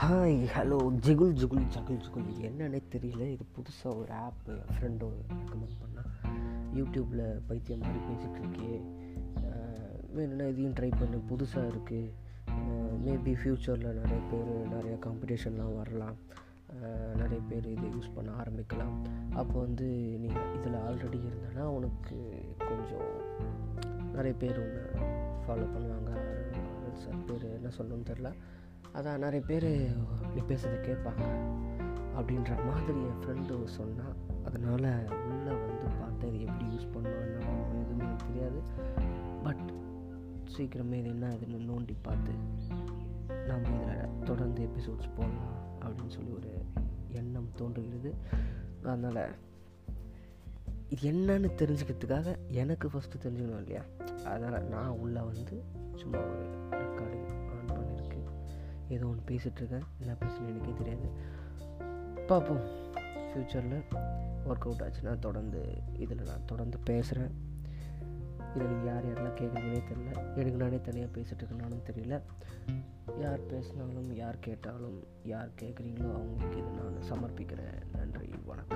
Hi hello ஜிகுல் ஜிகுல் ஜகுல் ஜிகுல். இது என்னன்னே தெரியல. இது புதுசாக ஒரு ஆப் என் ஃப்ரெண்டு ரெக்கமெண்ட் பண்ணால் யூடியூப்பில் பைத்தியம் மாதிரி பேசிகிட்ருக்கே வேணும்னா இதையும் ட்ரை பண்ணு. புதுசாக இருக்குது மேபி ஃப்யூச்சரில் நிறைய பேர் நிறைய காம்படிஷன்லாம் வரலாம். நிறைய பேர் இதை யூஸ் பண்ண ஆரம்பிக்கலாம். அப்போ வந்து நீ இதில் ஆல்ரெடி இருந்தனா உனக்கு கொஞ்சம் நிறைய பேர் ஒன்று ஃபாலோ பண்ணுவாங்க. சார் பேர் என்ன சொல்லணும்னு தெரில அதான் நிறைய பேர் நீ பேசுறதை கேட்பாங்க. அப்படின்ற மாதிரி என் ஃப்ரெண்டு சொன்னான் அதனால் உள்ளே வந்து பார்த்து இது எப்படி யூஸ் பண்ணணும் என்ன பண்ணணும் எதுவுமே எனக்கு தெரியாது. பட் சீக்கிரமே இது என்ன இதுன்னு நோண்டி பார்த்து நம்ம இதில் தொடர்ந்து எபிசோட்ஸ் போடலாம் அப்படின்னு சொல்லி ஒரு எண்ணம் தோன்றுகிறது. அதனால் இது என்னன்னு தெரிஞ்சுக்கிறதுக்காக எனக்கு ஃபஸ்ட்டு தெரிஞ்சுக்கணும் இல்லையா? அதனால் நான் உள்ளே வந்து சும்மா ஒரு ரெக்கார்டிங் ஏதோ ஒன்று பேசிகிட்ருக்கேன். என்ன பேசுன்னு எனக்கே தெரியாது. பார்ப்போம். ஃப்யூச்சரில் ஒர்க் அவுட் ஆச்சுன்னா தொடர்ந்து இதில் நான் தொடர்ந்து பேசுகிறேன். இதில் நீங்கள் யார் யாரெல்லாம் கேட்குறீங்கன்னே தெரில எனக்கு நானே தனியாக பேசிகிட்டு இருக்கேனாலும் தெரியல. யார் பேசினாலும் யார் கேட்டாலும் யார் கேட்குறீங்களோ அவங்களுக்கு இதை நான் சமர்ப்பிக்கிறேன்.